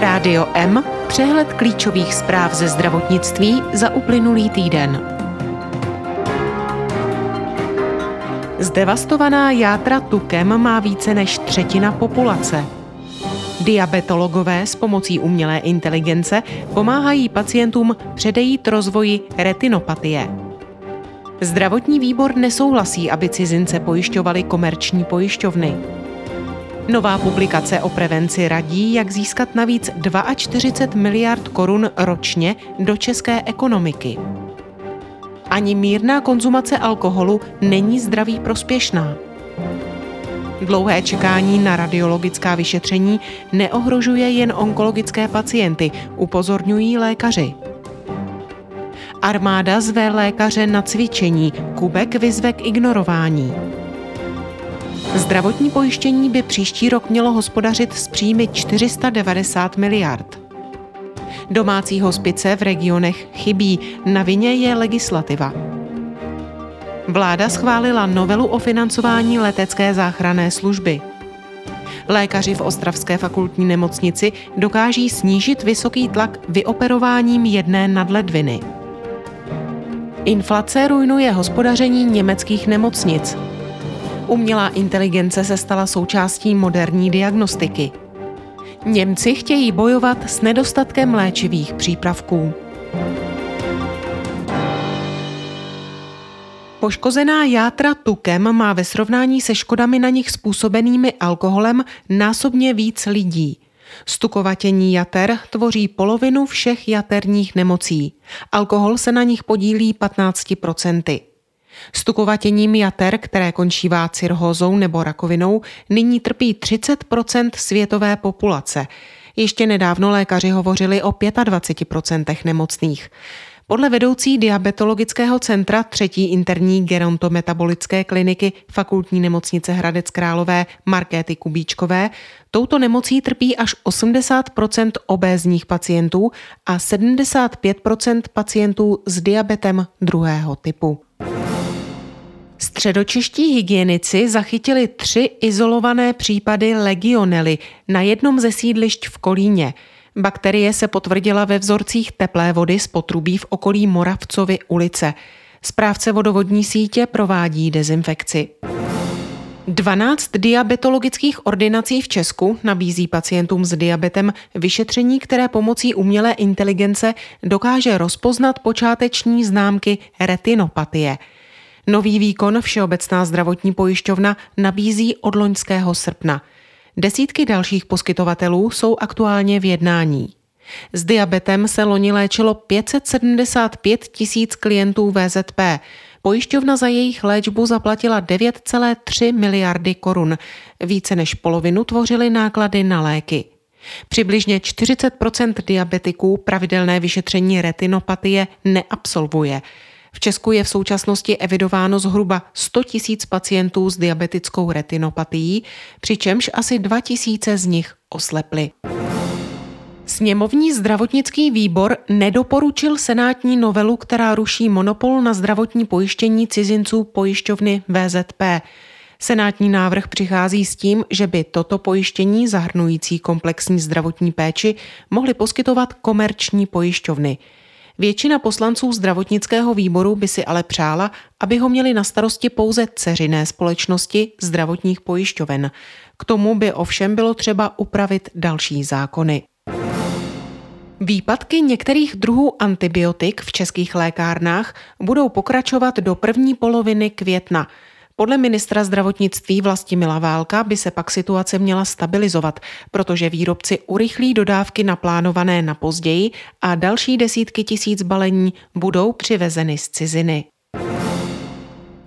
Rádio M, přehled klíčových zpráv ze zdravotnictví za uplynulý týden. Zdevastovaná játra tukem má více než třetina populace. Diabetologové s pomocí umělé inteligence pomáhají pacientům předejít rozvoji retinopatie. Zdravotní výbor nesouhlasí, aby cizince pojišťovali komerční pojišťovny. Nová publikace o prevenci radí, jak získat navíc 42 miliard korun ročně do české ekonomiky. Ani mírná konzumace alkoholu není zdraví prospěšná. Dlouhé čekání na radiologická vyšetření neohrožuje jen onkologické pacienty, upozorňují lékaři. Armáda zve lékaře na cvičení, Kubek vyzve k ignorování. Zdravotní pojištění by příští rok mělo hospodařit s příjmy 490 miliard. Domácí hospice v regionech chybí, na vině je legislativa. Vláda schválila novelu o financování letecké záchranné služby. Lékaři v Ostravské fakultní nemocnici dokáží snížit vysoký tlak vyoperováním jedné nadledviny. Inflace rujnuje hospodaření německých nemocnic. Umělá inteligence se stala součástí moderní diagnostiky. Němci chtějí bojovat s nedostatkem léčivých přípravků. Poškozená játra tukem má ve srovnání se škodami na nich způsobenými alkoholem násobně víc lidí. Stukovatění jater tvoří polovinu všech jaterních nemocí. Alkohol se na nich podílí 15%. Stukovatěním jater, které končívá cirhózou nebo rakovinou, nyní trpí 30% světové populace. Ještě nedávno lékaři hovořili o 25% nemocných. Podle vedoucí diabetologického centra třetí interní gerontometabolické kliniky fakultní nemocnice Hradec Králové Markéty Kubíčkové touto nemocí trpí až 80% obézních pacientů a 75% pacientů s diabetem druhého typu. Středočeští hygienici zachytili tři izolované případy legionely na jednom ze sídlišť v Kolíně. Bakterie se potvrdila ve vzorcích teplé vody z potrubí v okolí Moravcovy ulice. Správce vodovodní sítě provádí dezinfekci. 12 diabetologických ordinací v Česku nabízí pacientům s diabetem vyšetření, které pomocí umělé inteligence dokáže rozpoznat počáteční známky retinopatie – Nový výkon Všeobecná zdravotní pojišťovna nabízí od loňského srpna. Desítky dalších poskytovatelů jsou aktuálně v jednání. S diabetem se loni léčilo 575 tisíc klientů VZP. Pojišťovna za jejich léčbu zaplatila 9,3 miliardy korun. Více než polovinu tvořily náklady na léky. Přibližně 40% diabetiků pravidelné vyšetření retinopatie neabsolvuje. V Česku je v současnosti evidováno zhruba 100 tisíc pacientů s diabetickou retinopatií, přičemž asi 2 tisíce z nich osleply. Sněmovní zdravotnický výbor nedoporučil senátní novelu, která ruší monopol na zdravotní pojištění cizinců pojišťovny VZP. Senátní návrh přichází s tím, že by toto pojištění zahrnující komplexní zdravotní péči mohly poskytovat komerční pojišťovny. Většina poslanců zdravotnického výboru by si ale přála, aby ho měli na starosti pouze ceřiné společnosti zdravotních pojišťoven. K tomu by ovšem bylo třeba upravit další zákony. Výpadky některých druhů antibiotik v českých lékárnách budou pokračovat do první poloviny května. Podle ministra zdravotnictví Vlastimila Válka by se pak situace měla stabilizovat, protože výrobci urychlí dodávky naplánované na později a další desítky tisíc balení budou přivezeny z ciziny.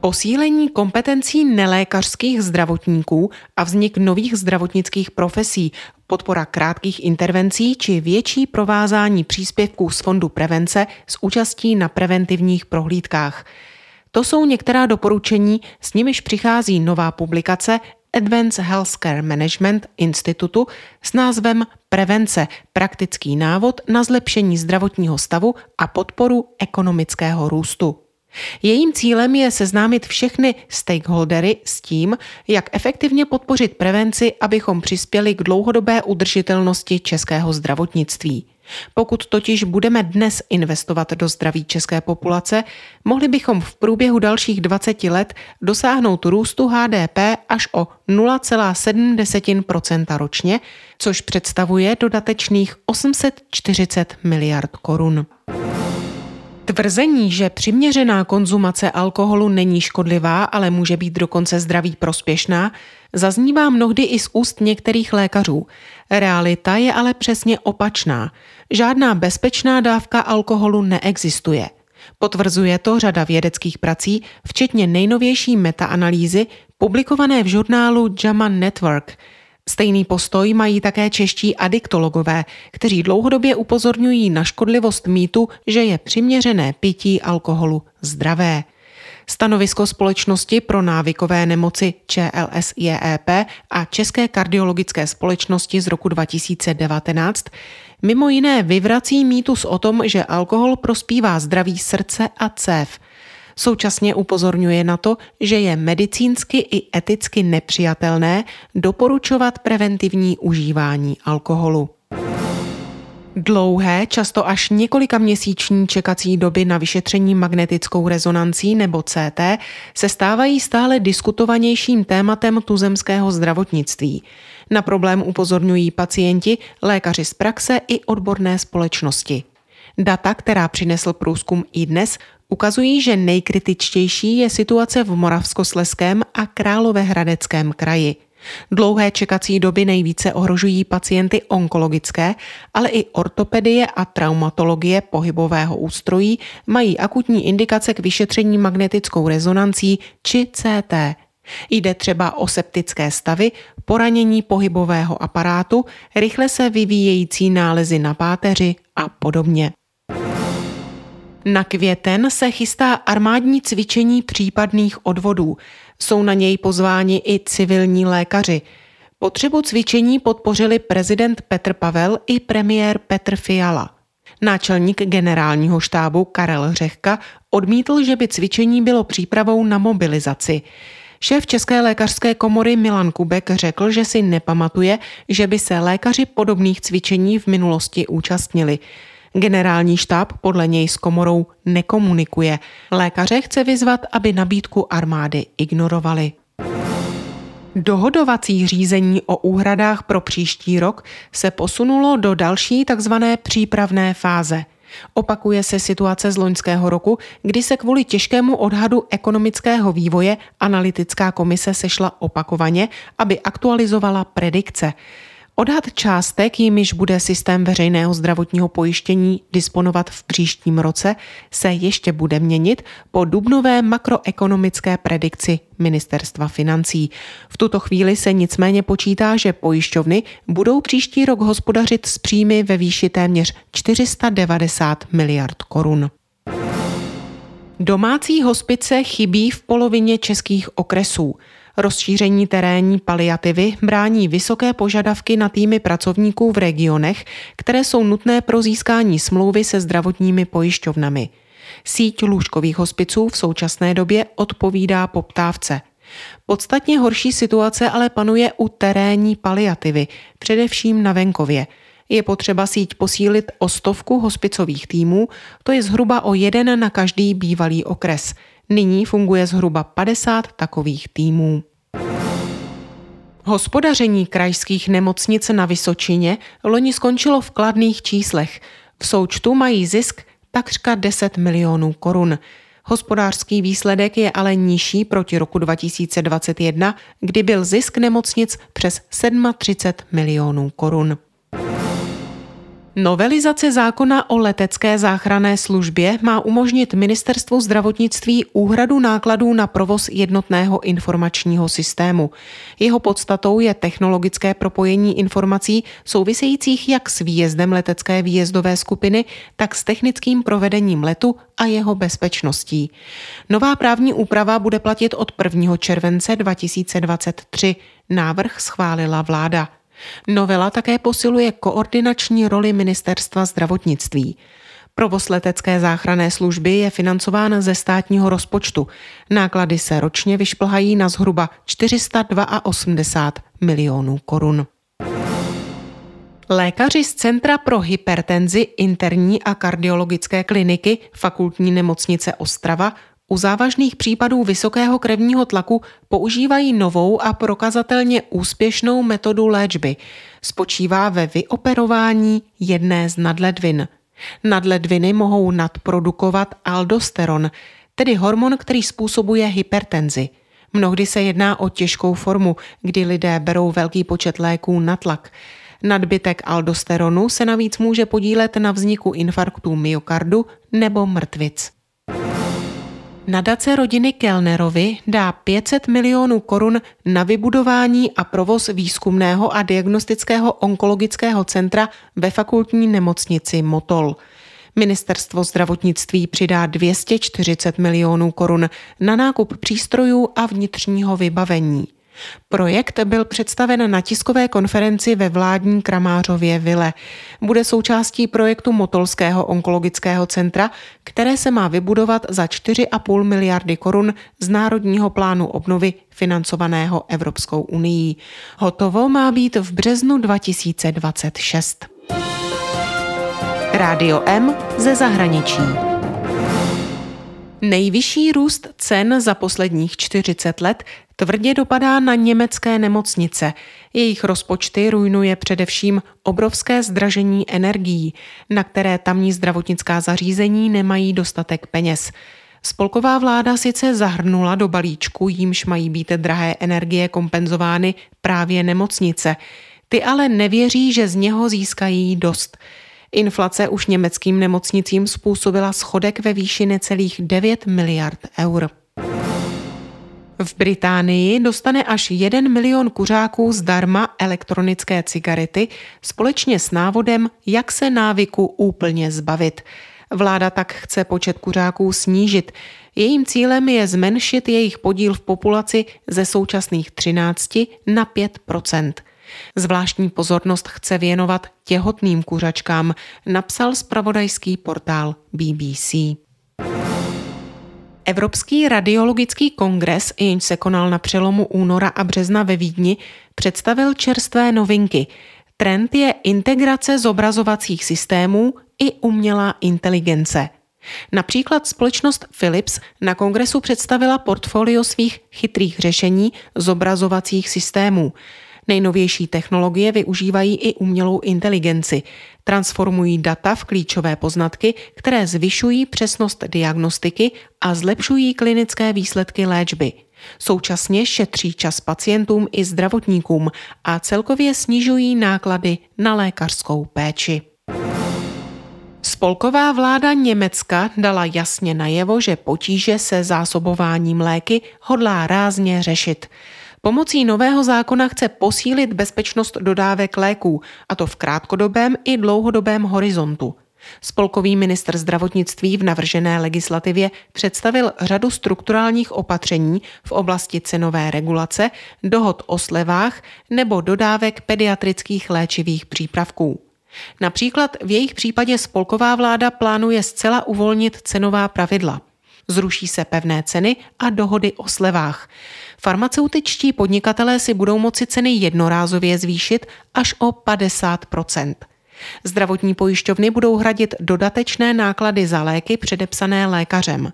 Posílení kompetencí nelékařských zdravotníků a vznik nových zdravotnických profesí, podpora krátkých intervencí či větší provázání příspěvků z Fondu prevence s účastí na preventivních prohlídkách – to jsou některá doporučení, s nimiž přichází nová publikace Advanced Healthcare Management Institutu s názvem Prevence – praktický návod na zlepšení zdravotního stavu a podporu ekonomického růstu. Jejím cílem je seznámit všechny stakeholdery s tím, jak efektivně podpořit prevenci, abychom přispěli k dlouhodobé udržitelnosti českého zdravotnictví. Pokud totiž budeme dnes investovat do zdraví české populace, mohli bychom v průběhu dalších 20 let dosáhnout růstu HDP až o 0,7% ročně, což představuje dodatečných 840 miliard korun. Tvrzení, že přiměřená konzumace alkoholu není škodlivá, ale může být dokonce zdraví prospěšná, zaznívá mnohdy i z úst některých lékařů. Realita je ale přesně opačná. Žádná bezpečná dávka alkoholu neexistuje. Potvrzuje to řada vědeckých prací, včetně nejnovější metaanalýzy publikované v žurnálu JAMA Network – Stejný postoj mají také čeští adiktologové, kteří dlouhodobě upozorňují na škodlivost mýtu, že je přiměřené pití alkoholu zdravé. Stanovisko společnosti pro návykové nemoci ČLSJEP a České kardiologické společnosti z roku 2019 mimo jiné vyvrací mýtus o tom, že alkohol prospívá zdraví srdce a cév – Současně upozorňuje na to, že je medicínsky i eticky nepřijatelné doporučovat preventivní užívání alkoholu. Dlouhé, často až několika měsíční čekací doby na vyšetření magnetickou rezonancí nebo CT se stávají stále diskutovanějším tématem tuzemského zdravotnictví. Na problém upozorňují pacienti, lékaři z praxe i odborné společnosti. Data, která přinesl průzkum i dnes, ukazují, že nejkritičtější je situace v Moravskosleském a Královéhradeckém kraji. Dlouhé čekací doby nejvíce ohrožují pacienty onkologické, ale i ortopedie a traumatologie pohybového ústrojí mají akutní indikace k vyšetření magnetickou rezonancí či CT. Jde třeba o septické stavy, poranění pohybového aparátu, rychle se vyvíjející nálezy na páteři a podobně. Na květen se chystá armádní cvičení případných odvodů. Jsou na něj pozváni i civilní lékaři. Potřebu cvičení podpořili prezident Petr Pavel i premiér Petr Fiala. Náčelník generálního štábu Karel Řehka odmítl, že by cvičení bylo přípravou na mobilizaci. Šéf České lékařské komory Milan Kubek řekl, že si nepamatuje, že by se lékaři podobných cvičení v minulosti účastnili. Generální štáb podle něj s komorou nekomunikuje. Lékaře chce vyzvat, aby nabídku armády ignorovali. Dohodovací řízení o úhradách pro příští rok se posunulo do další takzvané přípravné fáze. Opakuje se situace z loňského roku, kdy se kvůli těžkému odhadu ekonomického vývoje analytická komise sešla opakovaně, aby aktualizovala predikce. Odhad částek, jimiž bude systém veřejného zdravotního pojištění disponovat v příštím roce, se ještě bude měnit po dubnové makroekonomické predikci ministerstva financí. V tuto chvíli se nicméně počítá, že pojišťovny budou příští rok hospodařit s příjmy ve výši téměř 490 miliard korun. Domácí hospice chybí v polovině českých okresů. Rozšíření terénní paliativy brání vysoké požadavky na týmy pracovníků v regionech, které jsou nutné pro získání smlouvy se zdravotními pojišťovnami. Síť lůžkových hospiců v současné době odpovídá poptávce. Podstatně horší situace ale panuje u terénní paliativy, především na venkově. Je potřeba síť posílit o stovku hospicových týmů, to je zhruba o jeden na každý bývalý okres. Nyní funguje zhruba 50 takových týmů. Hospodaření krajských nemocnic na Vysočině loni skončilo v kladných číslech. V součtu mají zisk takřka 10 milionů korun. Hospodářský výsledek je ale nižší proti roku 2021, kdy byl zisk nemocnic přes 37 milionů korun. Novelizace zákona o letecké záchranné službě má umožnit ministerstvu zdravotnictví úhradu nákladů na provoz jednotného informačního systému. Jeho podstatou je technologické propojení informací souvisejících jak s výjezdem letecké výjezdové skupiny, tak s technickým provedením letu a jeho bezpečností. Nová právní úprava bude platit od 1. července 2023. Návrh schválila vláda. Novela také posiluje koordinační roli ministerstva zdravotnictví. Provoz letecké záchranné služby je financován ze státního rozpočtu. Náklady se ročně vyšplhají na zhruba 482 milionů korun. Lékaři z Centra pro hypertenzi, interní a kardiologické kliniky fakultní nemocnice Ostrava u závažných případů vysokého krevního tlaku používají novou a prokazatelně úspěšnou metodu léčby. Spočívá ve vyoperování jedné z nadledvin. Nadledviny mohou nadprodukovat aldosteron, tedy hormon, který způsobuje hypertenzi. Mnohdy se jedná o těžkou formu, kdy lidé berou velký počet léků na tlak. Nadbytek aldosteronu se navíc může podílet na vzniku infarktu myokardu nebo mrtvic. Nadace rodiny Kellnerovi dá 500 milionů korun na vybudování a provoz výzkumného a diagnostického onkologického centra ve fakultní nemocnici Motol. Ministerstvo zdravotnictví přidá 240 milionů korun na nákup přístrojů a vnitřního vybavení. Projekt byl představen na tiskové konferenci ve vládní Kramářově vile. Bude součástí projektu Motolského onkologického centra, které se má vybudovat za 4,5 miliardy korun z Národního plánu obnovy financovaného Evropskou unii. Hotovo má být v březnu 2026. Rádio M ze zahraničí. Nejvyšší růst cen za posledních 40 let tvrdě dopadá na německé nemocnice. Jejich rozpočty rujnuje především obrovské zdražení energií, na které tamní zdravotnická zařízení nemají dostatek peněz. Spolková vláda sice zahrnula do balíčku, jímž mají být drahé energie kompenzovány právě nemocnice. Ty ale nevěří, že z něho získají dost. Inflace už německým nemocnicím způsobila schodek ve výši necelých 9 miliard eur. V Británii dostane až 1 milion kuřáků zdarma elektronické cigarety společně s návodem, jak se návyku úplně zbavit. Vláda tak chce počet kuřáků snížit. Jejím cílem je zmenšit jejich podíl v populaci ze současných 13 na 5 Zvláštní pozornost chce věnovat těhotným kuřačkám, napsal spravodajský portál BBC. Evropský radiologický kongres, jenž se konal na přelomu února a března ve Vídni, představil čerstvé novinky. Trend je integrace zobrazovacích systémů i umělá inteligence. Například společnost Philips na kongresu představila portfolio svých chytrých řešení zobrazovacích systémů. Nejnovější technologie využívají i umělou inteligenci. Transformují data v klíčové poznatky, které zvyšují přesnost diagnostiky a zlepšují klinické výsledky léčby. Současně šetří čas pacientům i zdravotníkům a celkově snižují náklady na lékařskou péči. Spolková vláda Německa dala jasně najevo, že potíže se zásobováním léky hodlá rázně řešit. Pomocí nového zákona chce posílit bezpečnost dodávek léků, a to v krátkodobém i dlouhodobém horizontu. Spolkový ministr zdravotnictví v navržené legislativě představil řadu strukturálních opatření v oblasti cenové regulace, dohod o slevách nebo dodávek pediatrických léčivých přípravků. Například v jejich případě spolková vláda plánuje zcela uvolnit cenová pravidla. Zruší se pevné ceny a dohody o slevách. Farmaceutičtí podnikatelé si budou moci ceny jednorázově zvýšit až o 50% Zdravotní pojišťovny budou hradit dodatečné náklady za léky předepsané lékařem.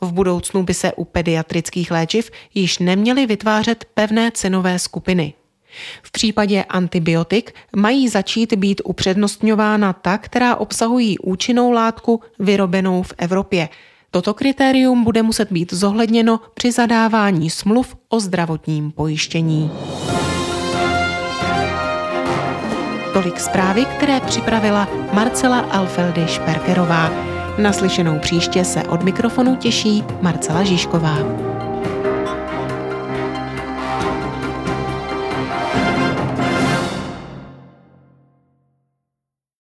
V budoucnu by se u pediatrických léčiv již neměly vytvářet pevné cenové skupiny. V případě antibiotik mají začít být upřednostňována ta, která obsahují účinnou látku vyrobenou v Evropě – Toto kritérium bude muset být zohledněno při zadávání smluv o zdravotním pojištění. Tolik zprávy, které připravila Marcela Alfeldy Šperkerová. Naslyšenou příště se od mikrofonu těší Marcela Žižková.